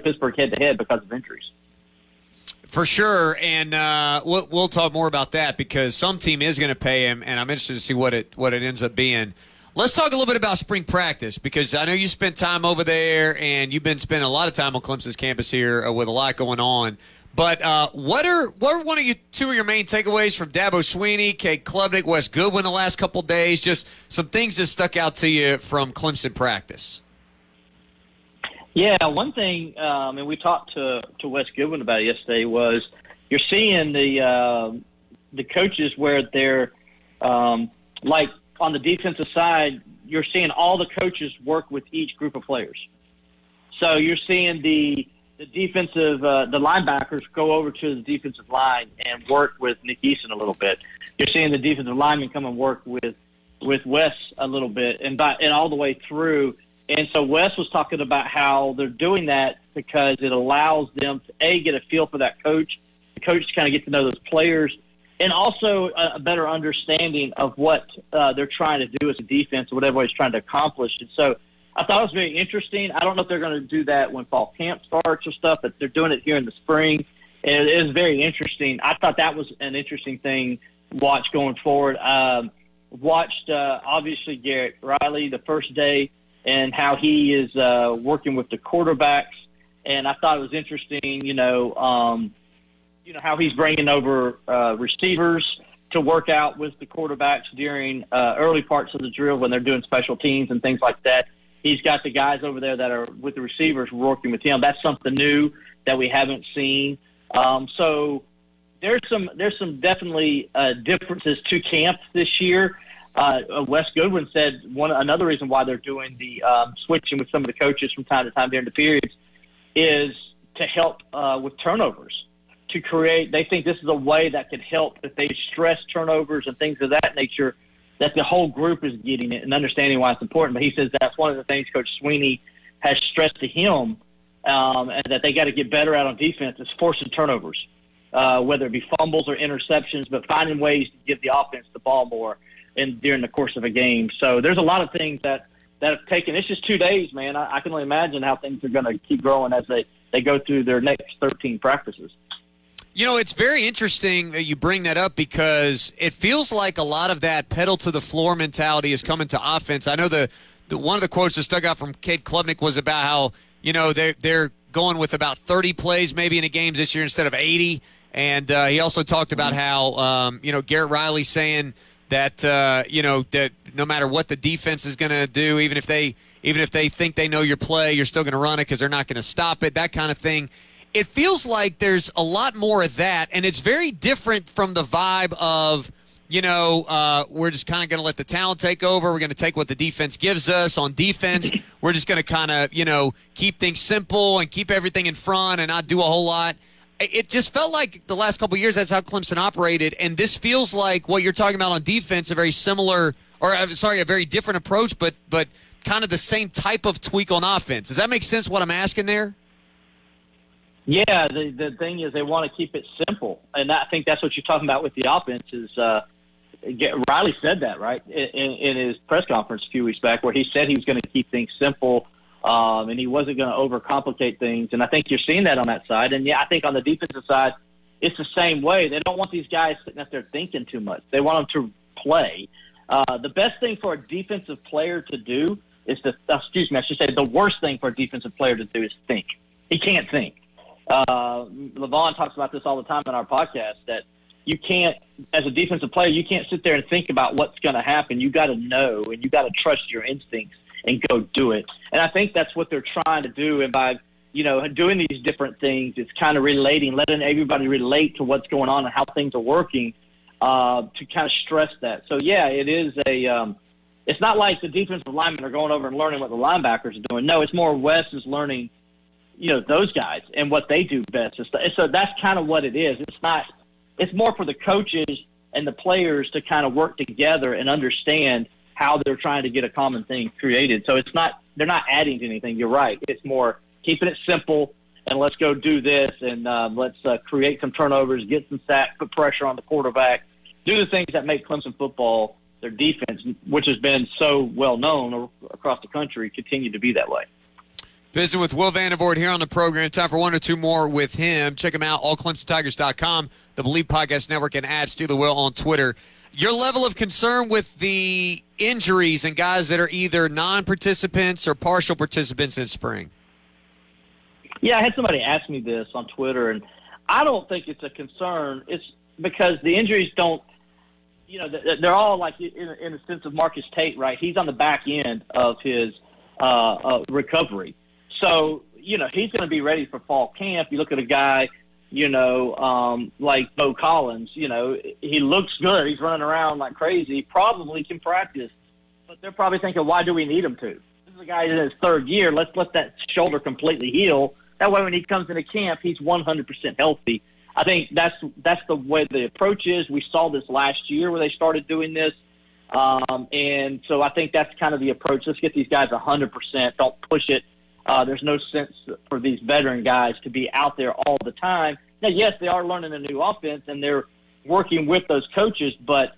Pittsburgh head to head because of injuries. For sure, and uh, we'll, we'll talk more about that because some team is going to pay him, and I'm interested to see what it what it ends up being. Let's talk a little bit about spring practice because I know you spent time over there, and you've been spending a lot of time on Clemson's campus here uh, with a lot going on. But uh, what are what are one of your two of your main takeaways from Dabo Swinney, Cade Klubnik, Wes Goodwin the last couple days? Just some things that stuck out to you from Clemson practice. Yeah, one thing, um, and we talked to to Wes Goodwin about it yesterday was you're seeing the uh, the coaches where they're um, like on the defensive side, you're seeing all the coaches work with each group of players. So you're seeing the the defensive uh, the linebackers go over to the defensive line and work with Nick Eason a little bit. You're seeing the defensive linemen come and work with with Wes a little bit, and by, and all the way through and so Wes was talking about how they're doing that because it allows them to a get a feel for that coach, the coach to kind of get to know those players, and also a, better understanding of what uh, they're trying to do as a defense, or whatever he's trying to accomplish. And so I thought it was very interesting. I don't know if they're going to do that when fall camp starts or stuff, but they're doing it here in the spring. And it is very interesting. I thought that was an interesting thing to watch going forward. Um, watched uh, obviously Garrett Riley the first day and how he is uh, working with the quarterbacks. And I thought it was interesting, you know, um, you know how he's bringing over uh, receivers to work out with the quarterbacks during uh, early parts of the drill when they're doing special teams and things like that. He's got the guys over there that are with the receivers working with him. That's something new that we haven't seen. Um, so there's some there's some definitely uh, differences to camp this year. Uh, uh, Wes Goodwin said one another reason why they're doing the um, switching with some of the coaches from time to time during the periods is to help uh, with turnovers. To create, they think this is a way that could help if they stress turnovers and things of that nature. That the whole group is getting it and understanding why it's important. But he says that's one of the things Coach Swinney has stressed to him, um, and that they got to get better at on defense is forcing turnovers, uh, whether it be fumbles or interceptions, but finding ways to give the offense the ball more in during the course of a game. So there's a lot of things that that have taken. It's just two days, man. I, I can only imagine how things are going to keep growing as they they go through their next 13 practices. You know, it's very interesting that you bring that up because it feels like a lot of that pedal to the floor mentality is coming to offense. I know the, the one of the quotes that stuck out from Cade Klubnik was about how you know they they're going with about 30 plays maybe in a game this year instead of 80. And uh, he also talked about how um, you know Garrett Riley saying that uh, you know that no matter what the defense is going to do, even if they even if they think they know your play, you're still going to run it because they're not going to stop it. That kind of thing. It feels like there's a lot more of that, and it's very different from the vibe of you know, uh, we're just kind of going to let the talent take over. We're going to take what the defense gives us on defense. We're just going to kind of, you know, keep things simple and keep everything in front and not do a whole lot it just felt like the last couple years that's how Clemson operated, and this feels like what you're talking about on defense, a very similar, or uh, sorry, a very different approach, but but kind of the same type of tweak on offense. Does that make sense? What I'm asking there? Yeah, the the thing is they want to keep it simple, and I think that's what you're talking about with the offense. Is uh, Riley said that right in, in his press conference a few weeks back, where he said he was going to keep things simple um, and he wasn't going to overcomplicate things. And I think you're seeing that on that side. And yeah, I think on the defensive side, it's the same way. They don't want these guys sitting up there thinking too much. They want them to play. Uh, the best thing for a defensive player to do is to, uh, excuse me, I should say the worst thing for a defensive player to do is think. He can't think. Uh, Levon talks about this all the time in our podcast that you can't, as a defensive player, you can't sit there and think about what's going to happen. You got to know and you got to trust your instincts and go do it. And I think that's what they're trying to do. And by you know doing these different things, it's kind of relating, letting everybody relate to what's going on and how things are working uh, to kind of stress that. So yeah, it is a. Um, it's not like the defensive linemen are going over and learning what the linebackers are doing. No, it's more Wes is learning, you know, those guys and what they do best. So that's kind of what it is. It's not. It's more for the coaches and the players to kind of work together and understand how they're trying to get a common thing created. So it's not they're not adding to anything. You're right. It's more keeping it simple and let's go do this and um, let's uh, create some turnovers, get some sacks, put pressure on the quarterback, do the things that make Clemson football their defense, which has been so well known across the country, continue to be that way. Visiting with Will Vandervoort here on the program. Time for one or two more with him. Check him out, allclemsontigers.com, the Believe Podcast Network, and at Steeler Will on Twitter. Your level of concern with the injuries and guys that are either non-participants or partial participants in spring? Yeah, I had somebody ask me this on Twitter, and I don't think it's a concern. It's because the injuries don't, you know, they're all like in, in the sense of Marcus Tate, right? He's on the back end of his uh, uh, recovery, so you know he's going to be ready for fall camp. You look at a guy, you know, um, like Beaux Collins. You know, he looks good. He's running around like crazy. Probably can practice, but they're probably thinking, why do we need him to? This is a guy in his third year. Let's let that shoulder completely heal. That way, when he comes into camp, he's 100% healthy. I think that's that's the way the approach is. We saw this last year where they started doing this, um, and so I think that's kind of the approach. Let's get these guys 100%. Don't push it. Uh, there's no sense for these veteran guys to be out there all the time. Now, yes, they are learning a new offense and they're working with those coaches, but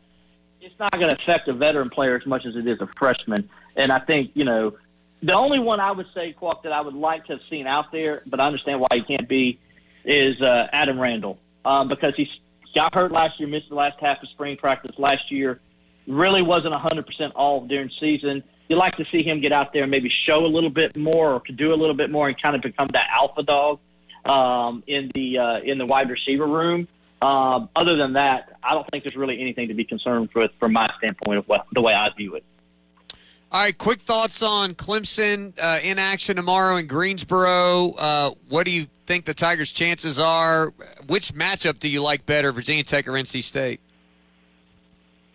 it's not going to affect a veteran player as much as it is a freshman. And I think you know the only one I would say, Quack, that I would like to have seen out there, but I understand why he can't be is uh, Adam Randall um, because he got hurt last year, missed the last half of spring practice last year. Really wasn't 100% all during season. You like to see him get out there and maybe show a little bit more or to do a little bit more and kind of become that alpha dog um, in the uh, in the wide receiver room. Um, other than that, I don't think there's really anything to be concerned with from my standpoint of what, the way I view it. All right, quick thoughts on Clemson uh, in action tomorrow in Greensboro. Uh, what do you think the Tigers' chances are? Which matchup do you like better, Virginia Tech or NC State?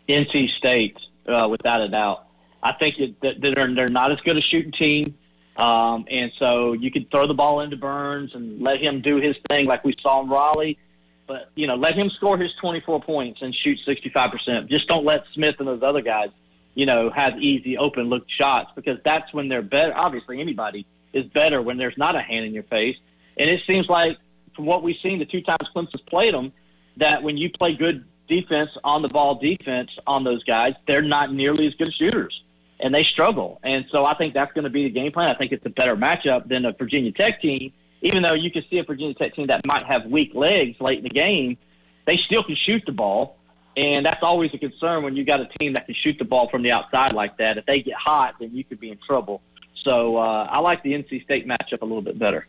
NC State, uh, without a doubt. I think that they're, they're not as good a shooting team. Um, and so you could throw the ball into Burns and let him do his thing like we saw in Raleigh. But, you know, let him score his 24 points and shoot 65%. Just don't let Smith and those other guys, you know, have easy open look shots because that's when they're better. Obviously, anybody is better when there's not a hand in your face. And it seems like, from what we've seen the two times Clemson's played them, that when you play good defense on the ball defense on those guys, they're not nearly as good shooters and they struggle. And so I think that's going to be the game plan. I think it's a better matchup than a Virginia Tech team, even though you can see a Virginia Tech team that might have weak legs late in the game, they still can shoot the ball. And that's always a concern when you got a team that can shoot the ball from the outside like that. If they get hot, then you could be in trouble. So uh, I like the NC State matchup a little bit better.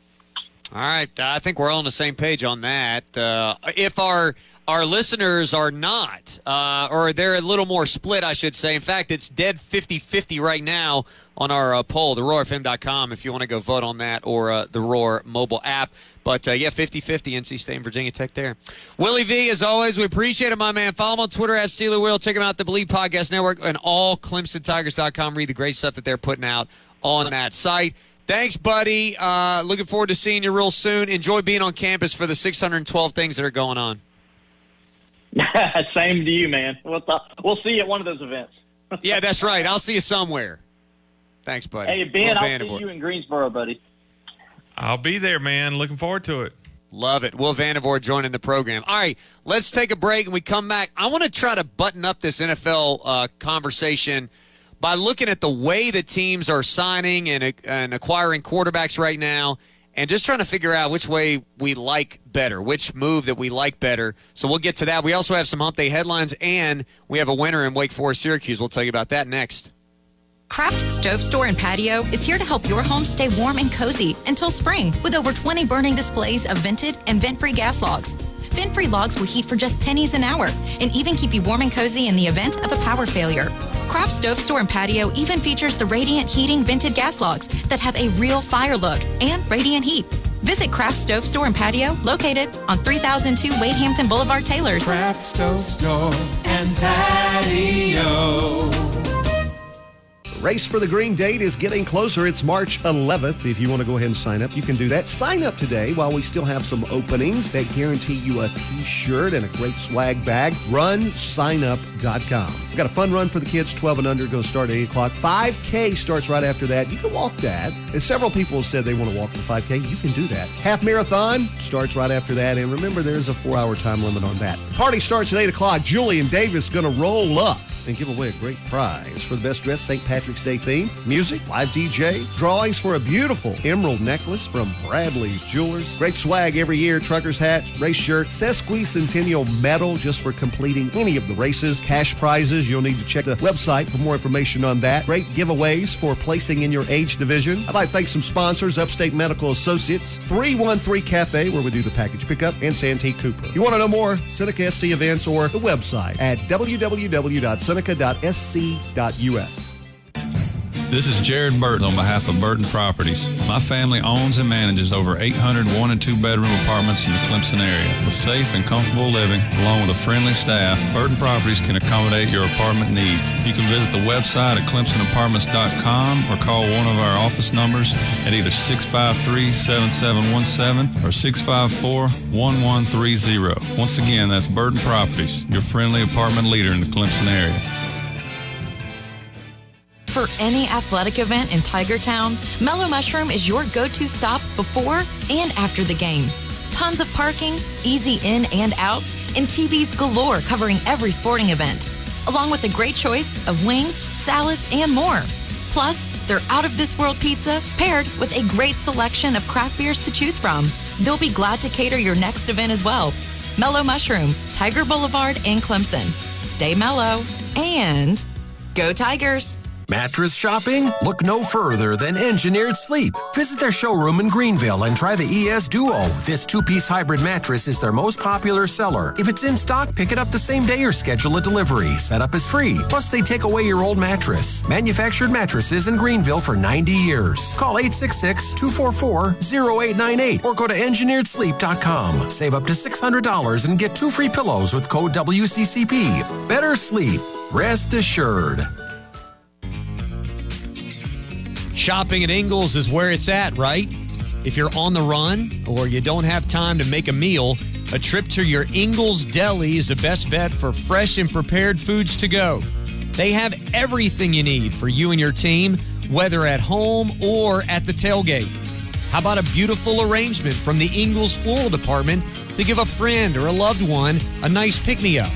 All right, I think we're all on the same page on that. Uh, if our our listeners are not, uh, or they're a little more split, I should say. In fact, it's dead 50-50 right now on our uh, poll, theroarfm.com, if you want to go vote on that, or uh, the Roar mobile app. But uh, yeah, 50-50 NC State and Virginia Tech there. Willie V, as always, we appreciate it, my man. Follow him on Twitter at Steeler Will. Check him out, the Believe Podcast Network, and all ClemsonTigers.com. Read the great stuff that they're putting out on that site. Thanks, buddy. Uh, looking forward to seeing you real soon. Enjoy being on campus for the 612 things that are going on. Same to you, man. We'll, we'll see you at one of those events. yeah, that's right. I'll see you somewhere. Thanks, buddy. Hey, Ben, I'll see you in Greensboro, buddy. I'll be there, man. Looking forward to it. Love it. Will Vandervoort joining the program. All right, let's take a break and we come back. I want to try to button up this NFL uh, conversation by looking at the way the teams are signing and, and acquiring quarterbacks right now and just trying to figure out which way we like better, which move that we like better. So we'll get to that. We also have some hump day headlines, and we have a winner in Wake Forest Syracuse. We'll tell you about that next. Craft Stove Store and Patio is here to help your home stay warm and cozy until spring with over 20 burning displays of vented and vent free gas logs. Vent free logs will heat for just pennies an hour and even keep you warm and cozy in the event of a power failure. Craft Stove Store and Patio even features the Radiant Heating vented gas logs that have a real fire look and radiant heat. Visit Craft Stove Store and Patio, located on 3002 Wade Hampton Boulevard, Taylors. Craft Stove Store and Patio. Race for the Green date is getting closer. It's March 11th. If you want to go ahead and sign up, you can do that. Sign up today while we still have some openings that guarantee you a t-shirt and a great swag bag. RunSignup.com. We've got a fun run for the kids, 12 and under, goes start at 8 o'clock. 5K starts right after that. You can walk that. And several people have said they want to walk the 5K. You can do that. Half marathon starts right after that. And remember, there's a four-hour time limit on that. Party starts at 8 o'clock. Julian Davis going to roll up and give away a great prize for the best dressed St. Patrick's Day theme, music, live DJ, drawings for a beautiful emerald necklace from Bradley's Jewelers, great swag every year, trucker's hat, race shirt, sesquicentennial medal just for completing any of the races, cash prizes. You'll need to check the website for more information on that. Great giveaways for placing in your age division. I'd like to thank some sponsors, Upstate Medical Associates, 313 Cafe, where we do the package pickup, and Santee Cooper. You want to know more? Seneca SC events or the website at www.seneca.sc.us. This is Jared Burton on behalf of Burton Properties. My family owns and manages over 800 one and two bedroom apartments in the Clemson area. With safe and comfortable living, along with a friendly staff, Burton Properties can accommodate your apartment needs. You can visit the website at clemsonapartments.com or call one of our office numbers at either 653-7717 or 654-1130. Once again, that's Burton Properties, your friendly apartment leader in the Clemson area. For any athletic event in Tiger Town, Mellow Mushroom is your go to stop before and after the game. Tons of parking, easy in and out, and TVs galore covering every sporting event, along with a great choice of wings, salads, and more. Plus, their out of this world pizza paired with a great selection of craft beers to choose from. They'll be glad to cater your next event as well. Mellow Mushroom, Tiger Boulevard, and Clemson. Stay mellow and go Tigers! Mattress shopping? Look no further than Engineered Sleep. Visit their showroom in Greenville and try the ES Duo. This two piece hybrid mattress is their most popular seller. If it's in stock, pick it up the same day or schedule a delivery. Setup is free. Plus, they take away your old mattress. Manufactured mattresses in Greenville for 90 years. Call 866 244 0898 or go to engineeredsleep.com. Save up to $600 and get two free pillows with code WCCP. Better sleep. Rest assured. Shopping at Ingles is where it's at, right? If you're on the run or you don't have time to make a meal, a trip to your Ingles Deli is the best bet for fresh and prepared foods to go. They have everything you need for you and your team, whether at home or at the tailgate. How about a beautiful arrangement from the Ingles Floral Department to give a friend or a loved one a nice pick me up?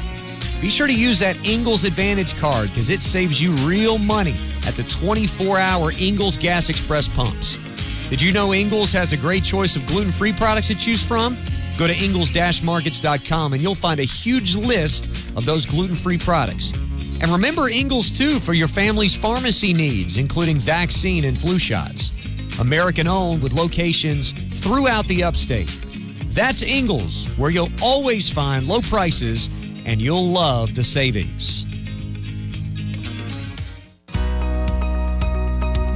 Be sure to use that Ingles Advantage card because it saves you real money at the 24 hour Ingles Gas Express pumps. Did you know Ingles has a great choice of gluten free products to choose from? Go to ingles markets.com and you'll find a huge list of those gluten free products. And remember Ingles too for your family's pharmacy needs, including vaccine and flu shots. American owned with locations throughout the upstate. That's Ingles, where you'll always find low prices and you'll love the savings.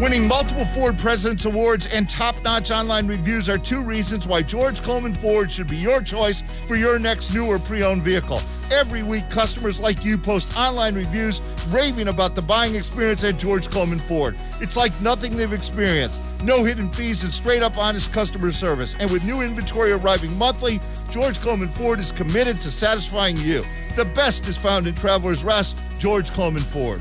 Winning multiple Ford President's Awards and top notch online reviews are two reasons why George Coleman Ford should be your choice for your next new or pre owned vehicle. Every week, customers like you post online reviews raving about the buying experience at George Coleman Ford. It's like nothing they've experienced. No hidden fees and straight up honest customer service. And with new inventory arriving monthly, George Coleman Ford is committed to satisfying you. The best is found in Traveler's Rest, George Coleman Ford.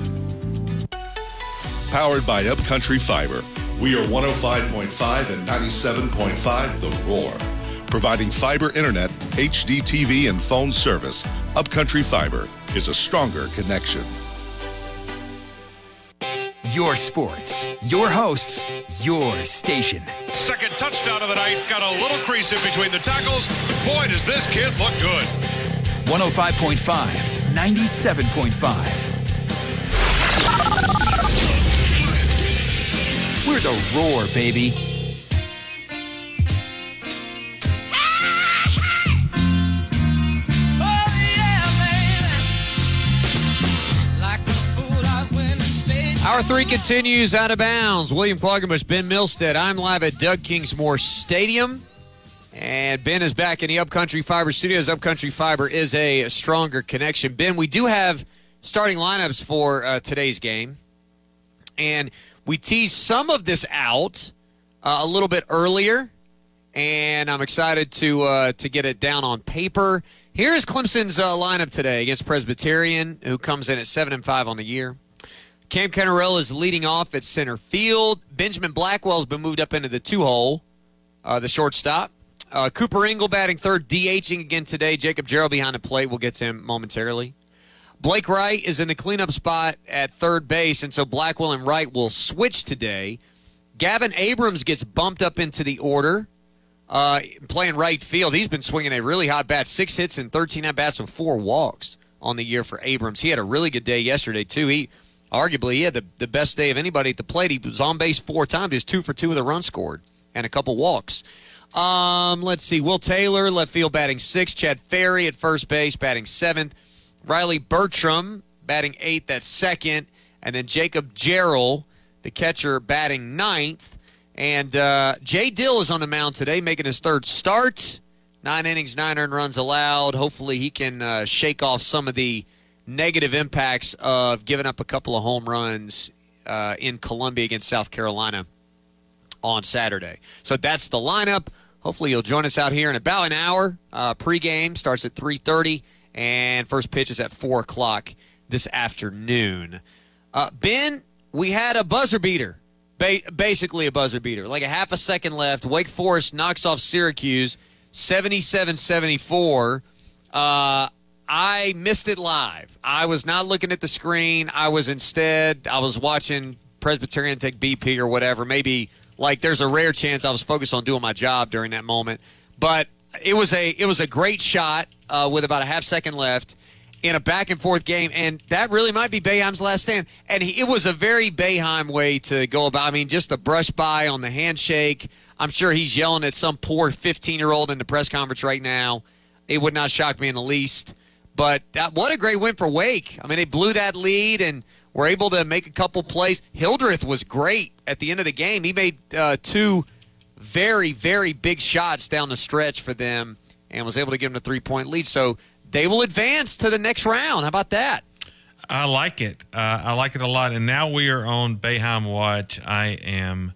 powered by Upcountry Fiber. We are 105.5 and 97.5 The Roar. Providing fiber internet, HD TV, and phone service, Upcountry Fiber is a stronger connection. Your sports, your hosts, your station. Second touchdown of the night. Got a little crease in between the tackles. Boy, does this kid look good. 105.5, 97.5. We're the roar, baby. Our three continues out of bounds. William Quaggamus, Ben Milstead. I'm live at Doug Kingsmore Stadium. And Ben is back in the Upcountry Fiber studios. Upcountry Fiber is a stronger connection. Ben, we do have starting lineups for uh, today's game, and we teased some of this out uh, a little bit earlier, and I'm excited to uh, to get it down on paper. Here is Clemson's uh, lineup today against Presbyterian, who comes in at seven and five on the year. Cam Cannarella is leading off at center field. Benjamin Blackwell's been moved up into the two hole, uh, the shortstop. Uh, Cooper Ingle batting third, DHing again today. Jacob Jarrell behind the plate. We'll get to him momentarily. Blake Wright is in the cleanup spot at third base, and so Blackwell and Wright will switch today. Gavin Abrams gets bumped up into the order, uh, playing right field. He's been swinging a really hot bat, six hits and 13 at bats with four walks on the year for Abrams. He had a really good day yesterday too. He arguably he had the, the best day of anybody at the plate. He was on base four times. He was two for two with a run scored and a couple walks. Um, let's see. Will Taylor, left field, batting sixth. Chad Fairey at first base, batting seventh. Riley Bertram, batting eighth, that's second. And then Jacob Jarrell, the catcher, batting ninth. And uh, Jay Dill is on the mound today, making his third start. Nine innings, nine earned runs allowed. Hopefully, he can uh, shake off some of the negative impacts of giving up a couple of home runs uh, in Columbia against South Carolina on Saturday. So that's the lineup. Hopefully, you'll join us out here in about an hour. Uh, pregame starts at 3:30, and first pitch is at four o'clock this afternoon. Uh, ben, we had a buzzer beater, ba- basically a buzzer beater, like a half a second left. Wake Forest knocks off Syracuse, 77-74. Uh, I missed it live. I was not looking at the screen. I was instead I was watching Presbyterian take BP or whatever. Maybe like there's a rare chance I was focused on doing my job during that moment. But it was a it was a great shot uh, with about a half second left in a back and forth game, and that really might be Boeheim's last stand. And he, it was a very Boeheim way to go about. I mean, just the brush by on the handshake. I'm sure he's yelling at some poor 15 year old in the press conference right now. It would not shock me in the least. But that, what a great win for Wake. I mean, they blew that lead and were able to make a couple plays. Hildreth was great at the end of the game. He made uh, two very, very big shots down the stretch for them and was able to give them a three point lead. So they will advance to the next round. How about that? I like it. Uh, I like it a lot. And now we are on Boeheim Watch. I am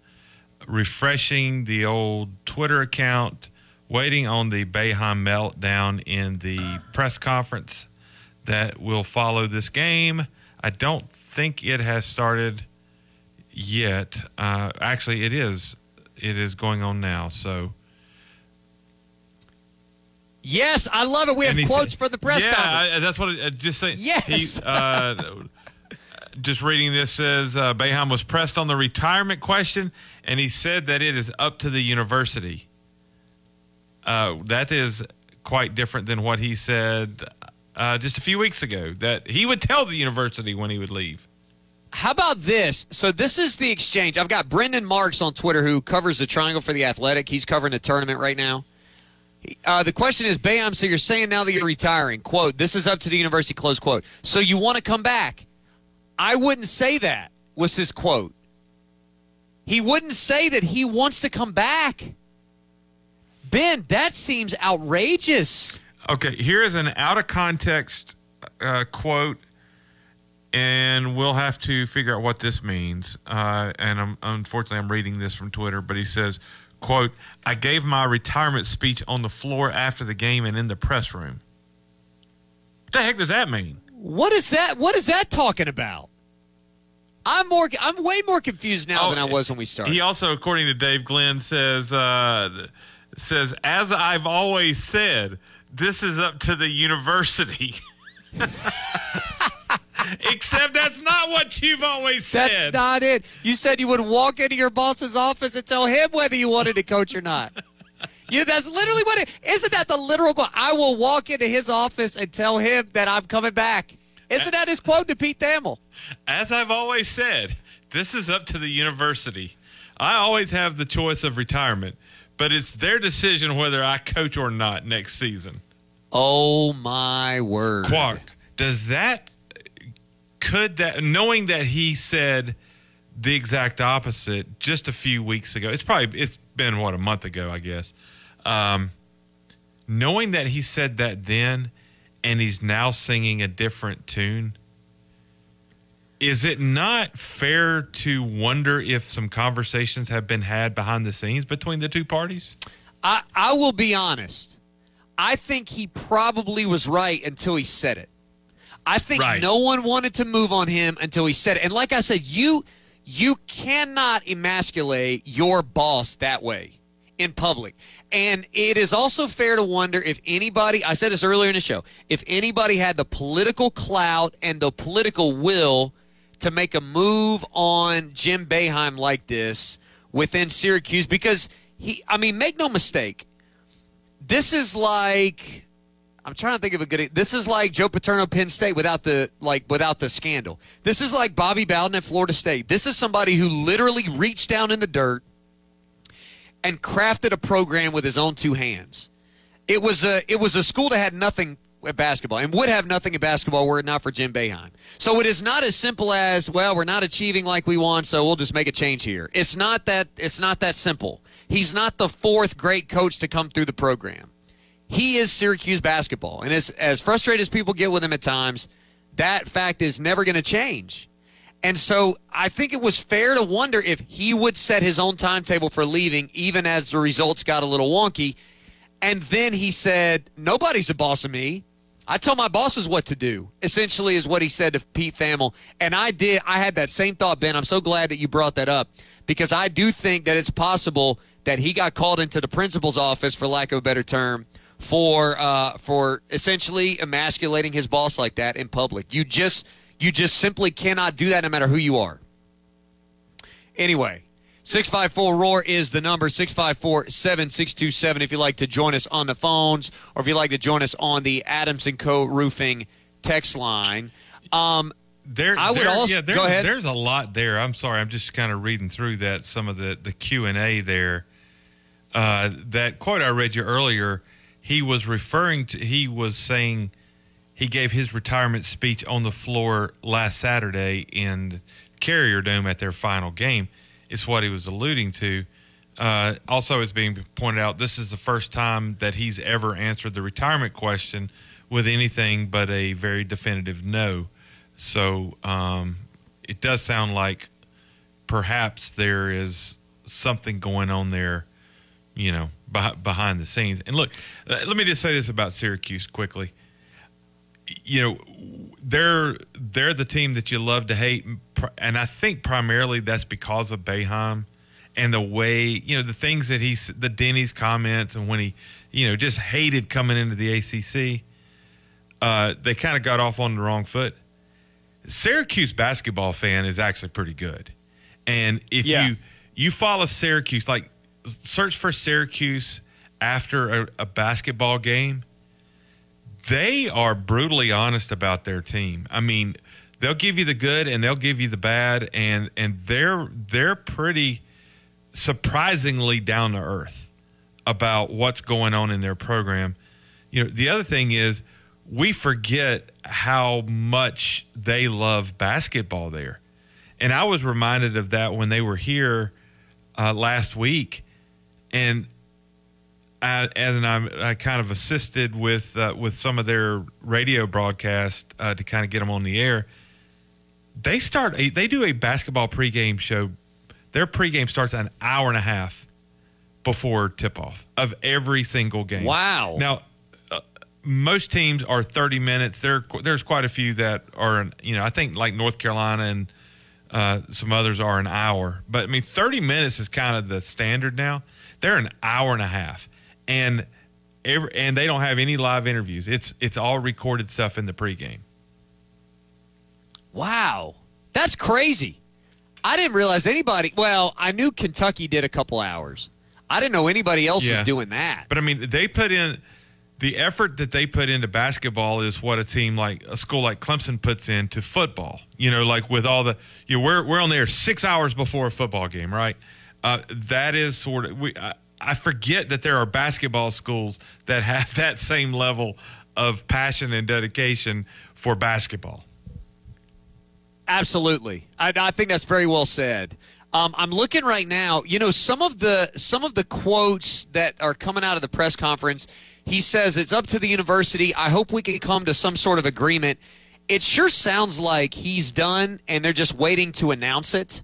refreshing the old Twitter account, waiting on the Boeheim meltdown in the press conference that will follow this game. I don't think it has started yet. Uh, actually, it is. It is going on now. So. Yes, I love it. We have quotes said- for the press yeah, conference. I, that's what I just say. Yes. He, uh, just reading this says uh, was pressed on the retirement question, and he said that it is up to the university. Uh, that is quite different than what he said uh, just a few weeks ago. That he would tell the university when he would leave. How about this? So this is the exchange. I've got Brendan Marks on Twitter who covers the Triangle for the Athletic. He's covering the tournament right now. Uh, the question is, Bam, so you're saying now that you're retiring, quote, this is up to the university, close quote. So you want to come back? I wouldn't say that, was his quote. He wouldn't say that he wants to come back. Ben, that seems outrageous. Okay, here is an out of context uh, quote, and we'll have to figure out what this means. Uh, and I'm, unfortunately, I'm reading this from Twitter, but he says, "quote I gave my retirement speech on the floor after the game and in the press room." What the heck does that mean? What is that? What is that talking about? I'm more. I'm way more confused now than I was when we started. He also, according to Dave Glenn, says uh, says as I've always said, this is up to the university. Except that's not what you've always said. That's not it. You said you would walk into your boss's office and tell him whether you wanted to coach or not. You, that's literally what it isn't that the literal quote? I will walk into his office and tell him that I'm coming back. Isn't that his quote to Pete Thamel? As I've always said, this is up to the university. I always have the choice of retirement, but it's their decision whether I coach or not next season. Oh my word. Quark, does that could that knowing that he said the exact opposite just a few weeks ago? It's probably it's been what a month ago, I guess. Um, knowing that he said that then, and he's now singing a different tune, Is it not fair to wonder if some conversations have been had behind the scenes between the two parties? I, I will be honest. I think he probably was right until he said it. I think Right. no one wanted to move on him until he said it. And like I said, you you cannot emasculate your boss that way in public. And it is also fair to wonder if anybody, I said this earlier in the show, if anybody had the political clout and the political will to make a move on Jim Boeheim like this within Syracuse because he I mean make no mistake this is like I'm trying to think of a good this is like Joe Paterno Penn State without the like without the scandal. This is like Bobby Bowden at Florida State. This is somebody who literally reached down in the dirt and crafted a program with his own two hands. It was a it was a school that had nothing at basketball and would have nothing at basketball were it not for Jim Boeheim. So it is not as simple as well we're not achieving like we want, so we'll just make a change here. It's not that it's not that simple. He's not the fourth great coach to come through the program. He is Syracuse basketball, and as as frustrated as people get with him at times, that fact is never going to change. And so I think it was fair to wonder if he would set his own timetable for leaving, even as the results got a little wonky. And then he said, Nobody's a boss of me. I tell my bosses what to do, essentially, is what he said to Pete Thamel. And I did, I had that same thought, Ben. I'm so glad that you brought that up because I do think that it's possible that he got called into the principal's office, for lack of a better term, for uh, for essentially emasculating his boss like that in public. You just you just simply cannot do that no matter who you are. Anyway, 654 Roar is the number 654 7627 if you'd like to join us on the phones or if you'd like to join us on the Adams and Co. roofing text line. Um, There, I would there- also yeah, there's, go ahead. There's a lot there. I'm sorry, I'm just kind of reading through that some of the the Q and A there. Uh, that quote I read you earlier, he was referring to. He was saying he gave his retirement speech on the floor last Saturday in Carrier Dome at their final game. Is what he was alluding to. Uh, also, as being pointed out, this is the first time that he's ever answered the retirement question with anything but a very definitive no. So um, it does sound like perhaps there is something going on there, you know, behind the scenes. And look, uh, let me just say this about Syracuse quickly. You know, they're they're the team that you love to hate, and I think primarily that's because of Boeheim and the way you know the things that he's the Denny's comments and when he you know just hated coming into the ACC. Uh, they kind of got off on the wrong foot. Syracuse basketball fan is actually pretty good, and if Yeah. you you follow Syracuse, like search for Syracuse after a, a basketball game, they are brutally honest about their team. I mean, they'll give you the good and they'll give you the bad, and and they're they're pretty surprisingly down to earth about what's going on in their program. You know, the other thing is we forget how much they love basketball there. And I was reminded of that when they were here uh, last week. And I, and I, I kind of assisted with uh, with some of their radio broadcast uh, to kind of get them on the air. They start a, they do a basketball pregame show. Their pregame starts an hour and a half before tip off of every single game. Wow. Now, uh, most teams are 30 minutes. There, there's quite a few that are, you know, I think like North Carolina and uh, some others are an hour. But I mean, 30 minutes is kind of the standard now. They're an hour and a half, and every, and they don't have any live interviews. It's it's all recorded stuff in the pregame. Wow. That's crazy. I didn't realize anybody. Well, I knew Kentucky did a couple hours. I didn't know anybody else was doing that. But I mean, they put in the effort that they put into basketball is what a team like a school like Clemson puts into football. You know, like with all the you know, we're we're on there six hours before a football game, right? Uh, that is sort of we. I, I forget that there are basketball schools that have that same level of passion and dedication for basketball. Absolutely, I, I think that's very well said. Um, I'm looking right now. You know, some of the some of the quotes that are coming out of the press conference. He says it's up to the university. I hope we can come to some sort of agreement. it sure sounds like he's done and they're just waiting to announce it.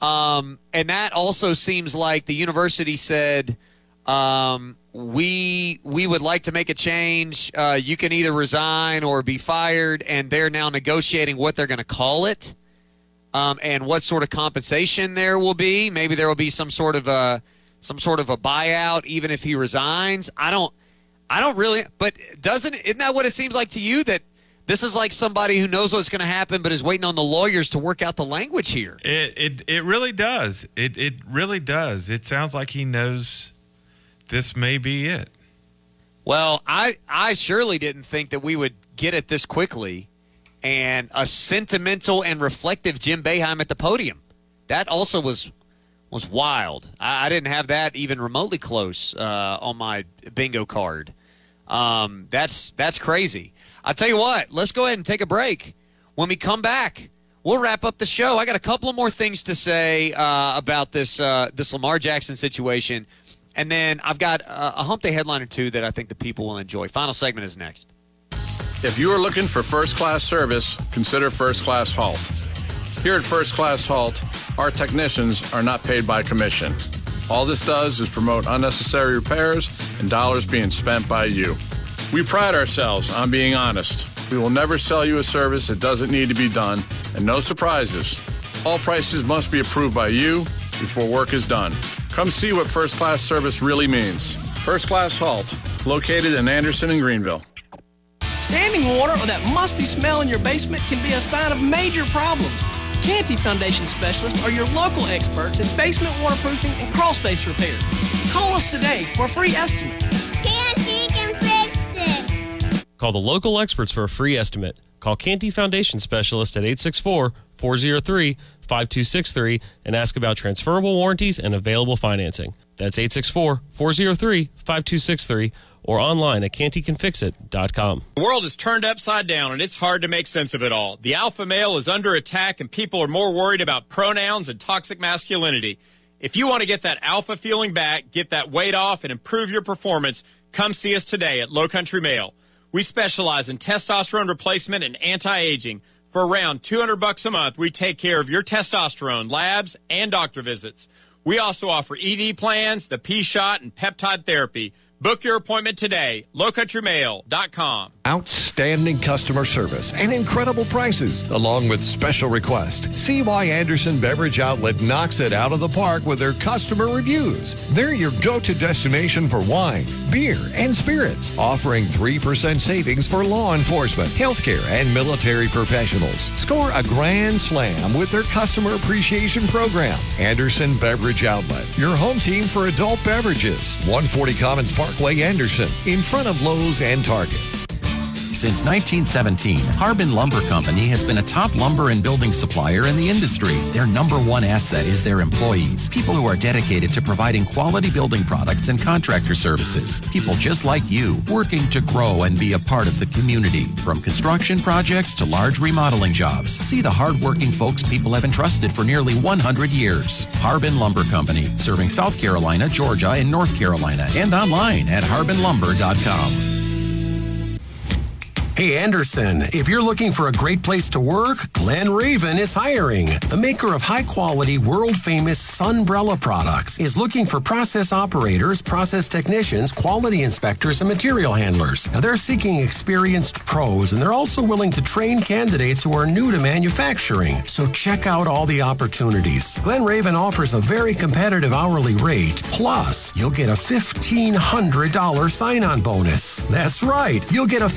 Um, and that also seems like the university said, um, we we would like to make a change. Uh, you can either resign or be fired, and they're now negotiating what they're going to call it, um, and what sort of compensation there will be. Maybe there will be some sort of a some sort of a buyout, even if he resigns. I don't, I don't really. But doesn't isn't that what it seems like to you that this is like somebody who knows what's going to happen, but is waiting on the lawyers to work out the language here? It it it really does. It it really does. It sounds like he knows this may be it. Well, I I surely didn't think that we would get it this quickly, and a sentimental and reflective Jim Boeheim at the podium. That also was was wild. I, I didn't have that even remotely close uh, on my bingo card. Um, that's that's crazy. I'll tell you what. Let's go ahead and take a break. When we come back, we'll wrap up the show. I got a couple of more things to say uh, about this uh, this Lamar Jackson situation. And then I've got a, a hump day headline or two that I think the people will enjoy. Final segment is next. If you are looking for first class service, consider First Class Halt. Here at First Class Halt, our technicians are not paid by commission. All this does is promote unnecessary repairs and dollars being spent by you. We pride ourselves on being honest. We will never sell you a service that doesn't need to be done, and no surprises. All prices must be approved by you before work is done. Come see what first class service really means. First Class Halt, located in Anderson and Greenville. Standing water or that musty smell in your basement can be a sign of major problems. Canty Foundation specialists are your local experts in basement waterproofing and crawl space repair. Call us today for a free estimate. Call the local experts for a free estimate. Call Canty Foundation Specialist at 864 403 5263 and ask about transferable warranties and available financing. That's 864 403 5263 or online at cantycanfixit.com. The world is turned upside down and it's hard to make sense of it all. The alpha male is under attack and people are more worried about pronouns and toxic masculinity. If you want to get that alpha feeling back, get that weight off, and improve your performance, come see us today at Low Country Male. We specialize in testosterone replacement and anti-aging. For around 200 bucks a month, we take care of your testosterone, labs, and doctor visits. We also offer ED plans, the P shot, and peptide therapy. Book your appointment today. LowCountryMale.com. Outstanding customer service and incredible prices, along with special request. See why Anderson Beverage Outlet knocks it out of the park with their customer reviews. They're your go to destination for wine, beer, and spirits, offering 3% savings for law enforcement, healthcare, and military professionals. Score a grand slam with their customer appreciation program. Anderson Beverage Outlet, your home team for adult beverages. 140 Commons Parkway, Anderson, in front of Lowe's and Target. Since 1917, Harbin Lumber Company has been a top lumber and building supplier in the industry. Their number one asset is their employees, people who are dedicated to providing quality building products and contractor services. People just like you, working to grow and be a part of the community. From construction projects to large remodeling jobs, see the hardworking folks people have entrusted for nearly 100 years. Harbin Lumber Company, serving South Carolina, Georgia, and North Carolina, and online at harbinlumber.com. Hey Anderson, if you're looking for a great place to work, Glen Raven is hiring. The maker of high quality, world famous Sunbrella products is looking for process operators, process technicians, quality inspectors, and material handlers. Now they're seeking experienced pros and they're also willing to train candidates who are new to manufacturing. So check out all the opportunities. Glen Raven offers a very competitive hourly rate. Plus, you'll get a $1,500 sign on bonus. That's right, you'll get a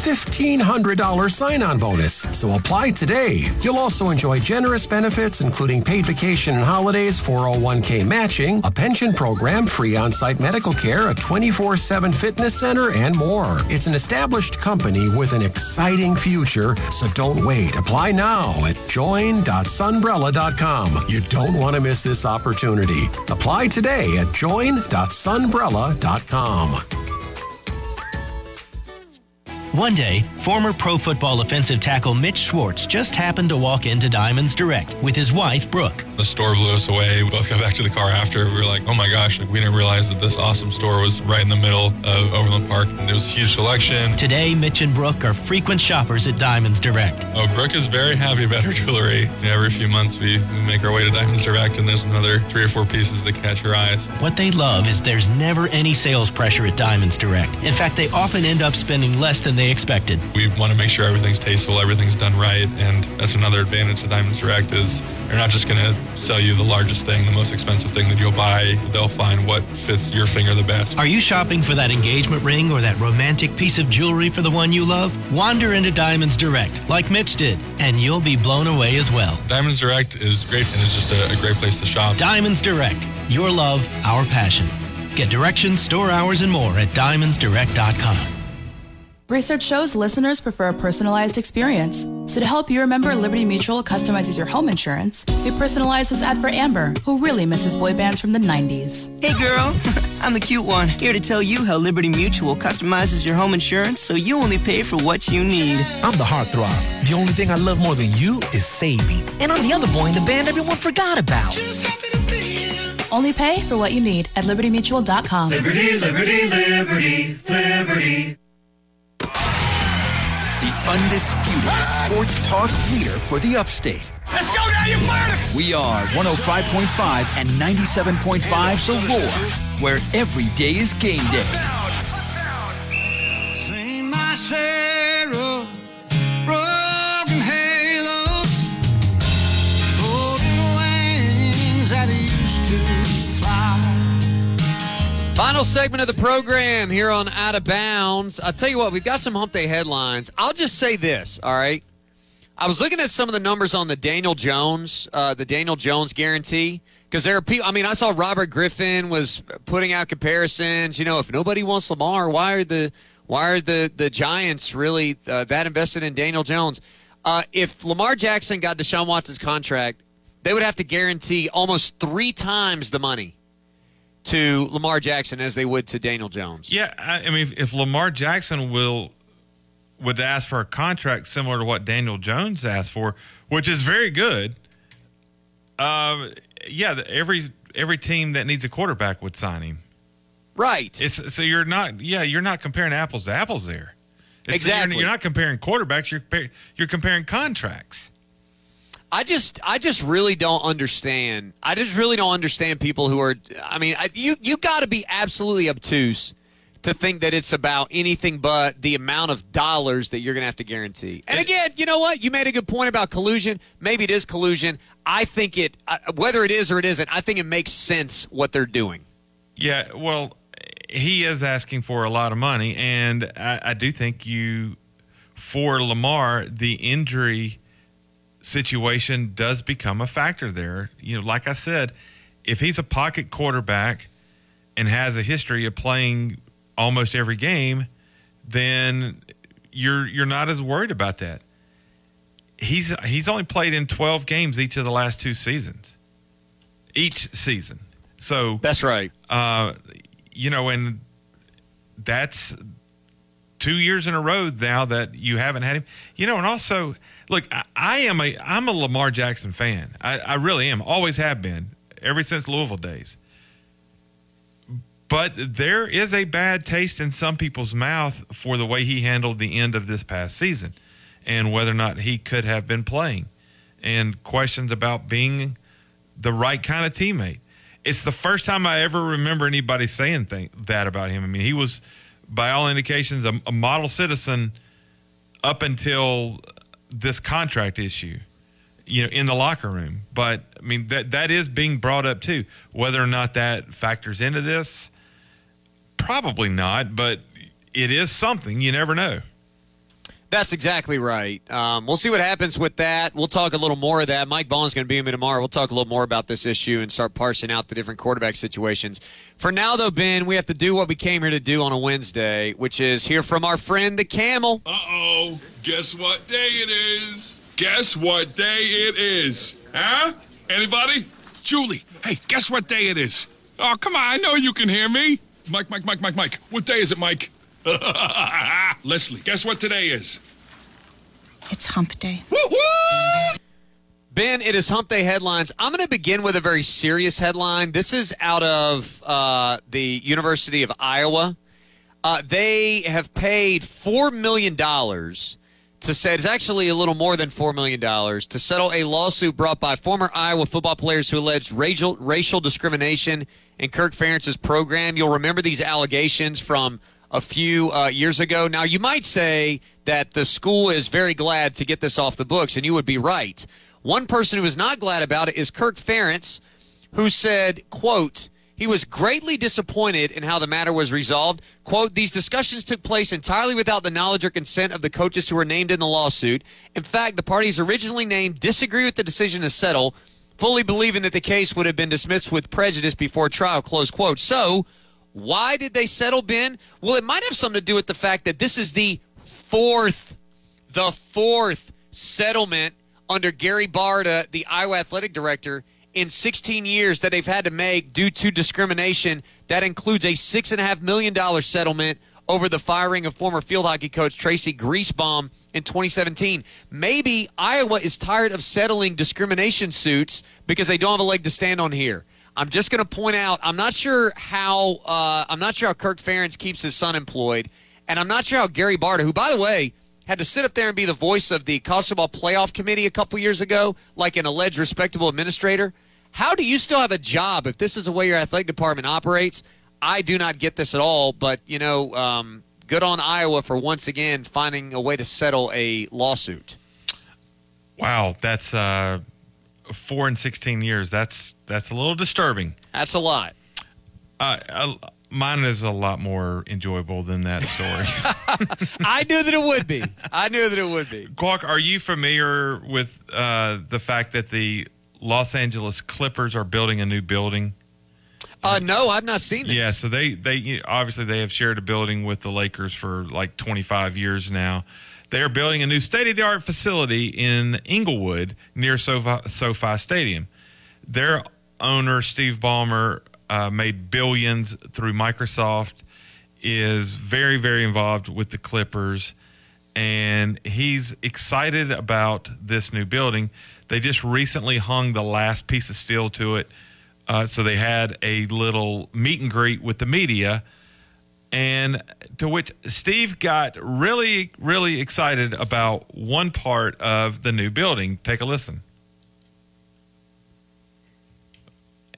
$1,500 sign on bonus. So apply today. You'll also enjoy generous benefits, including paid vacation and holidays, 401k matching, a pension program, free on site medical care, a 24 7 fitness center, and more. It's an established company with an exciting future, so don't wait. Apply now at join.sunbrella.com. You don't want to miss this opportunity. Apply today at join.sunbrella.com. One day, former pro football offensive tackle Mitch Schwartz just happened to walk into Diamonds Direct with his wife, Brooke. The store blew us away. We both got back to the car after. We were like, oh my gosh, like, we didn't realize that this awesome store was right in the middle of Overland Park. And there was a huge selection. Today, Mitch and Brooke are frequent shoppers at Diamonds Direct. Oh, Brooke is very happy about her jewelry. Every few months we, we make our way to Diamonds Direct and there's another three or four pieces that catch her eyes. What they love is there's never any sales pressure at Diamonds Direct. In fact, they often end up spending less than they expected. We want to make sure everything's tasteful, everything's done right, and that's another advantage of Diamonds Direct is they're not just going to sell you the largest thing, the most expensive thing that you'll buy. They'll find what fits your finger the best. Are you shopping for that engagement ring or that romantic piece of jewelry for the one you love? Wander into Diamonds Direct, like Mitch did, and you'll be blown away as well. Diamonds Direct is great and it's just a, a great place to shop. Diamonds Direct, your love, our passion. Get directions, store hours, and more at diamondsdirect.com. Research shows listeners prefer a personalized experience. So to help you remember, Liberty Mutual customizes your home insurance. We personalized this ad for Amber, who really misses boy bands from the 90s. Hey girl, I'm the cute one, here to tell you how Liberty Mutual customizes your home insurance so you only pay for what you need. I'm the heartthrob. The only thing I love more than you is saving. And I'm the other boy in the band everyone forgot about. Only pay for what you need at libertymutual.com. Liberty, liberty, liberty, liberty. The undisputed sports talk leader for the upstate. Let's go now, you murder! We are 105.5 and 97.5 The Roar, where every day is game day. Sing my share Final segment of the program here on Out of Bounds. I'll tell you what, we've got some hump day headlines. I'll just say this, all right? I was looking at some of the numbers on the Daniel Jones, uh, the Daniel Jones guarantee, because there are people. I mean, I saw Robert Griffin was putting out comparisons. You know, if nobody wants Lamar, why are the why are the the Giants really uh, that invested in Daniel Jones? Uh, if Lamar Jackson got Deshaun Watson's contract, they would have to guarantee almost three times the money to Lamar Jackson as they would to Daniel Jones. Yeah, I, I mean, if, if Lamar Jackson will would ask for a contract similar to what Daniel Jones asked for, which is very good. Uh, yeah, every every team that needs a quarterback would sign him. Right. It's so you're not. Yeah, you're not comparing apples to apples there. It's- Exactly. You're, you're not comparing quarterbacks. You're you're comparing contracts. I just, I just really don't understand. I just really don't understand people who are. I mean, I, you, you got to be absolutely obtuse to think that it's about anything but the amount of dollars that you're going to have to guarantee. And again, you know what? You made a good point about collusion. Maybe it is collusion. I think it, uh, whether it is or it isn't, I think it makes sense what they're doing. Yeah, well, he is asking for a lot of money, and I, I do think you, for Lamar, the injury situation does become a factor there. You know, like I said, if he's a pocket quarterback and has a history of playing almost every game, then you're you're not as worried about that. He's he's only played in 12 games each of the last two seasons. Each season. So That's right. uh, you know, and that's two years in a row now that you haven't had him. You know, and also, look, I, I am a I'm a Lamar Jackson fan. I, I really am. Always have been ever since Louisville days. But there is a bad taste in some people's mouth for the way he handled the end of this past season and whether or not he could have been playing and questions about being the right kind of teammate. It's the first time I ever remember anybody saying thing, that about him. I mean, he was, by all indications, a, a model citizen up until this contract issue, you know, in the locker room. But I mean, that that is being brought up too. Whether or not that factors into this, probably not. But it is something. You never know. That's exactly right. Um, we'll see what happens with that. We'll talk a little more of that. Mike Vaughn's going to be with me tomorrow. We'll talk a little more about this issue and start parsing out the different quarterback situations. For now, though, Ben, we have to do what we came here to do on a Wednesday, which is hear from our friend the Camel. Uh oh. Guess what day it is? Guess what day it is? Huh? Anybody? Julie, hey, guess what day it is? Oh, come on. I know you can hear me. Mike, Mike, Mike, Mike, Mike. What day is it, Mike? Leslie, guess what today is? It's hump day. Ben, it is Hump Day headlines. I'm going to begin with a very serious headline. This is out of uh, the University of Iowa. Uh, they have paid $4 million to say it's actually a little more than $4 million to settle a lawsuit brought by former Iowa football players who alleged racial, racial discrimination in Kirk Ferentz's program. You'll remember these allegations from a few uh, years ago. Now, you might say that the school is very glad to get this off the books, and you would be right. One person who is not glad about it is Kirk Ferentz, who said, quote, he was greatly disappointed in how the matter was resolved. Quote, these discussions took place entirely without the knowledge or consent of the coaches who were named in the lawsuit. In fact, the parties originally named disagree with the decision to settle, fully believing that the case would have been dismissed with prejudice before trial, close quote. So, why did they settle, Ben? Well, it might have something to do with the fact that this is the fourth, the fourth settlement under Gary Barta, the Iowa athletic director, in 16 years that they've had to make due to discrimination. That includes a $6.5 million settlement over the firing of former field hockey coach Tracy Griesbaum in 2017. Maybe Iowa is tired of settling discrimination suits because they don't have a leg to stand on here. I'm just going to point out. I'm not sure how. Uh, I'm not sure how Kirk Ferentz keeps his son employed, and I'm not sure how Gary Barta, who by the way had to sit up there and be the voice of the college football playoff committee a couple years ago, like an alleged respectable administrator. How do you still have a job if this is the way your athletic department operates? I do not get this at all, but you know, um, good on Iowa for once again finding a way to settle a lawsuit. Wow, that's uh, four and sixteen years. That's that's a little disturbing. That's a lot. Uh, uh, mine is a lot more enjoyable than that story. I knew that it would be. I knew that it would be. Quack, are you familiar with uh, the fact that the Los Angeles Clippers are building a new building? Uh, no, I've not seen this. Yeah, so they they obviously they have shared a building with the Lakers for like 25 years now. They are building a new state of the art facility in Inglewood near SoFi, SoFi Stadium. Their owner Steve Ballmer uh, made billions through Microsoft. Is very very involved with the Clippers, and he's excited about this new building. They just recently hung the last piece of steel to it. Uh, so they had a little meet and greet with the media, and to which Steve got really, really excited about one part of the new building. Take a listen.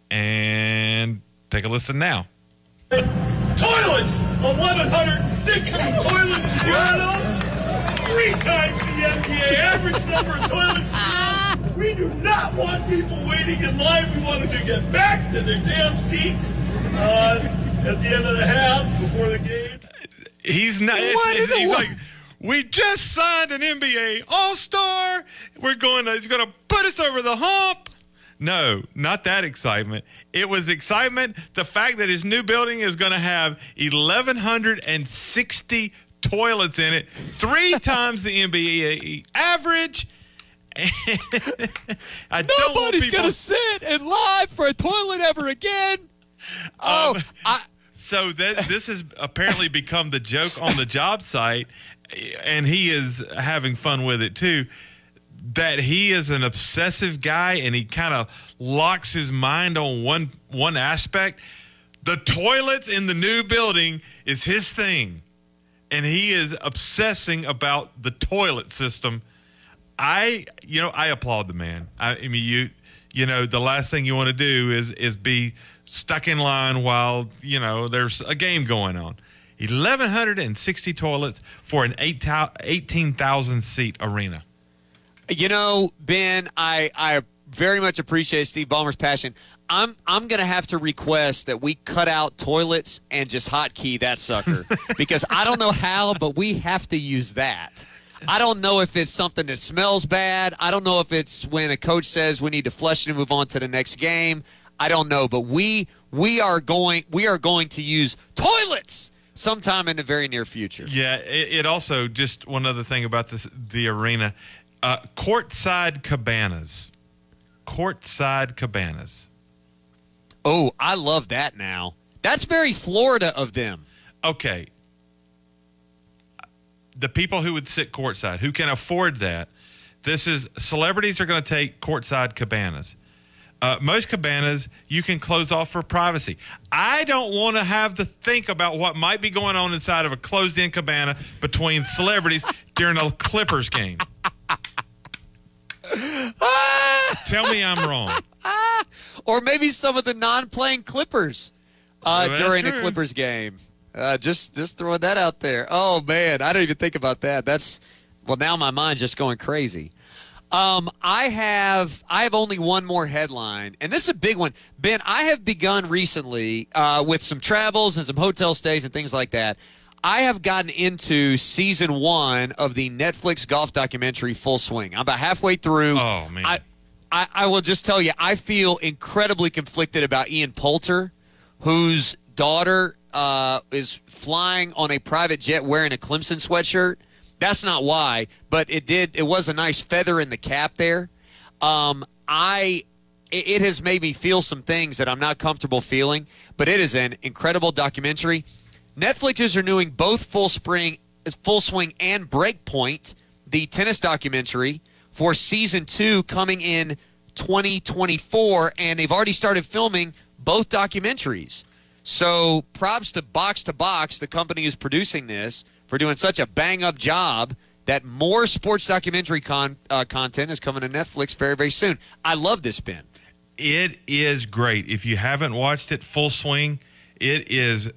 And take a listen now. Toilets! 1,160 toilets in urinals! Three times the NBA average number of toilets. We do not want people waiting in line. We want them to get back to their damn seats uh, at the end of the half before the game. He's not. It's- the he's like, we just signed an NBA All Star. We're going to. He's going to put us over the hump. No, not that excitement. It was excitement. The fact that his new building is going to have 1,160 toilets in it, three times the NBA average. I Nobody's people- gonna sit and live for a toilet ever again. Oh, Um, so that this has apparently become the joke on the job site, and he is having fun with it too. That he is an obsessive guy, and he kind of locks his mind on one one aspect. The toilets in the new building is his thing, and he is obsessing about the toilet system. I, you know, I applaud the man. I, I mean, you, you know, the last thing you want to do is is be stuck in line while you know there's a game going on. 1,160 toilets for an eight 18,000 seat arena. You know, Ben, I I very much appreciate Steve Ballmer's passion. I'm I'm gonna have to request that we cut out toilets and just hotkey that sucker because I don't know how, but we have to use that. I don't know if it's something that smells bad. I don't know if it's when a coach says we need to flush it and move on to the next game. I don't know, but we we are going we are going to use toilets sometime in the very near future. Yeah, it, it also just one other thing about this the arena, uh, courtside cabanas, courtside cabanas. Oh, I love that now. That's very Florida of them. Okay, the people who would sit courtside, who can afford that, this is celebrities are going to take courtside cabanas. Uh, most cabanas you can close off for privacy. I don't want to have to think about what might be going on inside of a closed-in cabana between celebrities during a Clippers game. Tell me I'm wrong. or maybe some of the non-playing Clippers uh, That's during a. Clippers game. Uh, just just throwing that out there. Oh man, I don't even think about that. That's well, now my mind's just going crazy. Um, I have I have only one more headline, and this is a big one. Ben, I have begun recently uh, with some travels and some hotel stays and things like that. I have gotten into season one of the Netflix golf documentary Full Swing. I'm about halfway through. Oh man. I, I, I will just tell you, I feel incredibly conflicted about Ian Poulter, whose daughter uh, is flying on a private jet wearing a Clemson sweatshirt. That's not why, but it did. It was a nice feather in the cap there. Um, I, it, it has made me feel some things that I'm not comfortable feeling, but it is an incredible documentary. Netflix is renewing both Full Spring, Full Swing, and Breakpoint, the tennis documentary, for season two coming in 2024, and they've already started filming both documentaries. So props to Box to Box, the company who's producing this, for doing such a bang up job. That more sports documentary con- uh, content is coming to Netflix very, very soon. I love this, Ben. It is great. If you haven't watched it full swing, it is.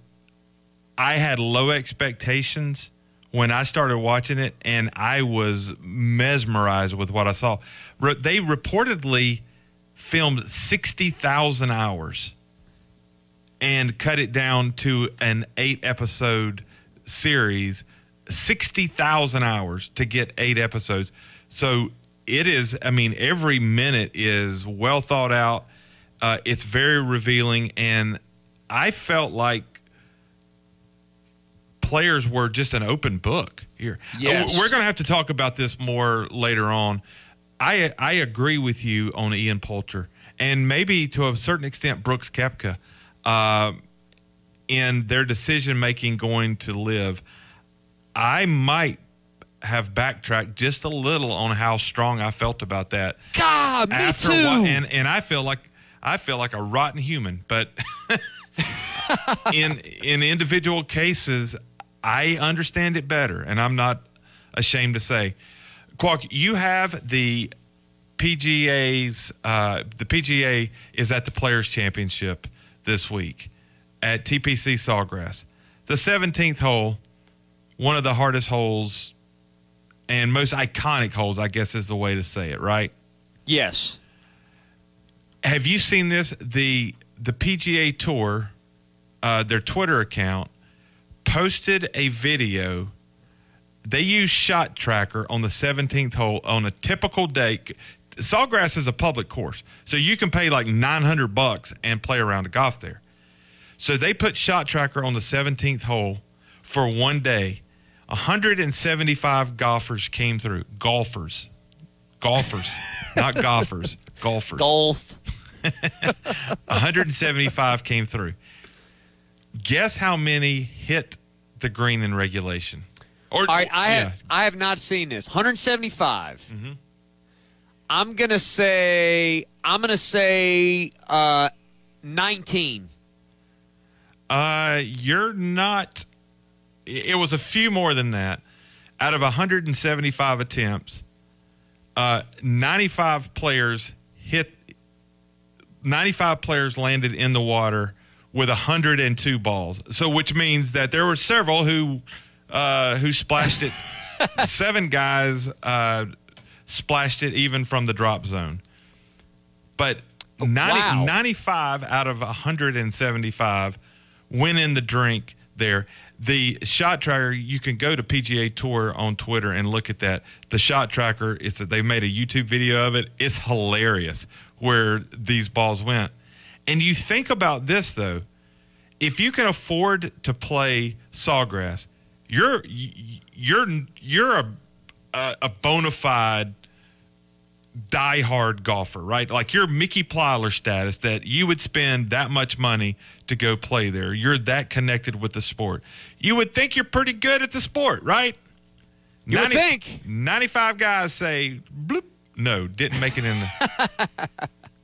I had low expectations when I started watching it, and I was mesmerized with what I saw. They reportedly filmed 60,000 hours and cut it down to an eight episode series 60,000 hours to get eight episodes. So it is, I mean, every minute is well thought out. Uh, it's very revealing. And I felt like players were just an open book here. Yes. We're going to have to talk about this more later on. I, I agree with you on Ian Poulter and maybe to a certain extent Brooks Koepka uh, in their decision making going to LIV. I might have backtracked just a little on how strong I felt about that. God, me too. and and I feel like I feel like a rotten human, but in in individual cases, I understand it better, and I'm not ashamed to say. Quack, you have the PGA's uh, the PGA is at the Players Championship this week at TPC Sawgrass. The 17th hole, one of the hardest holes and most iconic holes, I guess is the way to say it, right? Yes. Have you seen this? The the PGA Tour, uh, their Twitter account, posted a video. They use Shot Tracker on the 17th hole on a typical day. Sawgrass is a public course, so you can pay like 900 bucks and play around a golf there. So they put Shot Tracker on the 17th hole for one day. 175 golfers came through. Golfers, golfers, not golfers, golfers. Golf. 175 came through. Guess how many hit the green in regulation? Or All right, I yeah. have I have not seen this. 175. Mm-hmm. I'm gonna say I'm gonna say uh, 19. Uh, you're not. It was a few more than that. Out of 175 attempts, uh, 95 players hit. 95 players landed in the water with 102 balls. So, which means that there were several who uh, who splashed it. Seven guys uh, splashed it even from the drop zone. But 90, wow. 95 out of 175 went in the drink there. The shot tracker, you can go to PGA Tour on Twitter and look at that. The shot tracker, it's they made a YouTube video of it. It's hilarious where these balls went. And you think about this though, if you can afford to play Sawgrass, you're you're you're a a, bona fide diehard golfer, right? Like you're Mickey Plyler status that you would spend that much money to go play there. You're that connected with the sport. You would think you're pretty good at the sport, right? You would think. 95 guys say, bloop. No, didn't make it in the.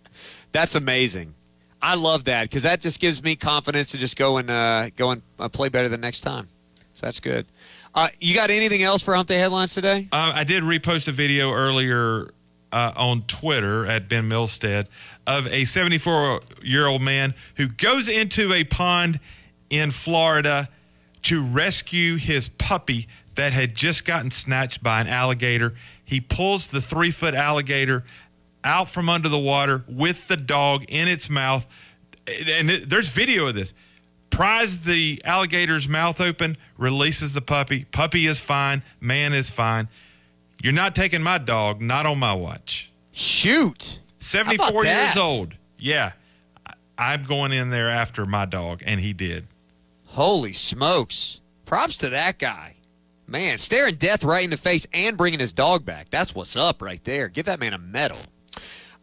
That's amazing. I love that because that just gives me confidence to just go and uh, go and uh, play better the next time. So that's good. Uh, you got anything else for Hump Day headlines today? Uh, I did repost a video earlier uh, on Twitter at Ben Milstead of a 74 year old man who goes into a pond in Florida to rescue his puppy that had just gotten snatched by an alligator. He pulls the three foot alligator out from under the water with the dog in its mouth. And it, there's video of this. Pries the alligator's mouth open, releases the puppy. Puppy is fine. Man is fine. You're not taking my dog, not on my watch. Shoot. 74 years old. Yeah. I'm going in there after my dog, and he did. Holy smokes. Props to that guy. Man, staring death right in the face and bringing his dog back. That's what's up right there. Give that man a medal.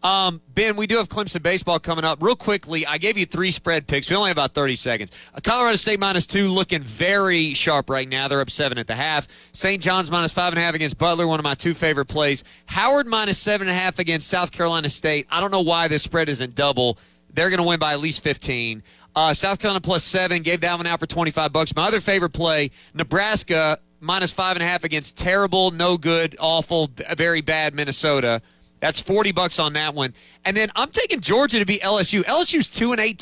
Um, ben, we do have Clemson baseball coming up. Real quickly, I gave you three spread picks. We only have about 30 seconds. Uh, Colorado State minus two looking very sharp right now. They're up seven at the half. St. John's minus five and a half against Butler, one of my two favorite plays. Howard minus seven and a half against South Carolina State. I don't know why this spread isn't double. They're going to win by at least 15. Uh, South Carolina plus seven. Gave that one out for 25 bucks. My other favorite play, Nebraska minus five and a half against terrible, no good, awful, very bad Minnesota. That's 40 bucks on that one. And then I'm taking Georgia to beat LSU. LSU's 2 and 18.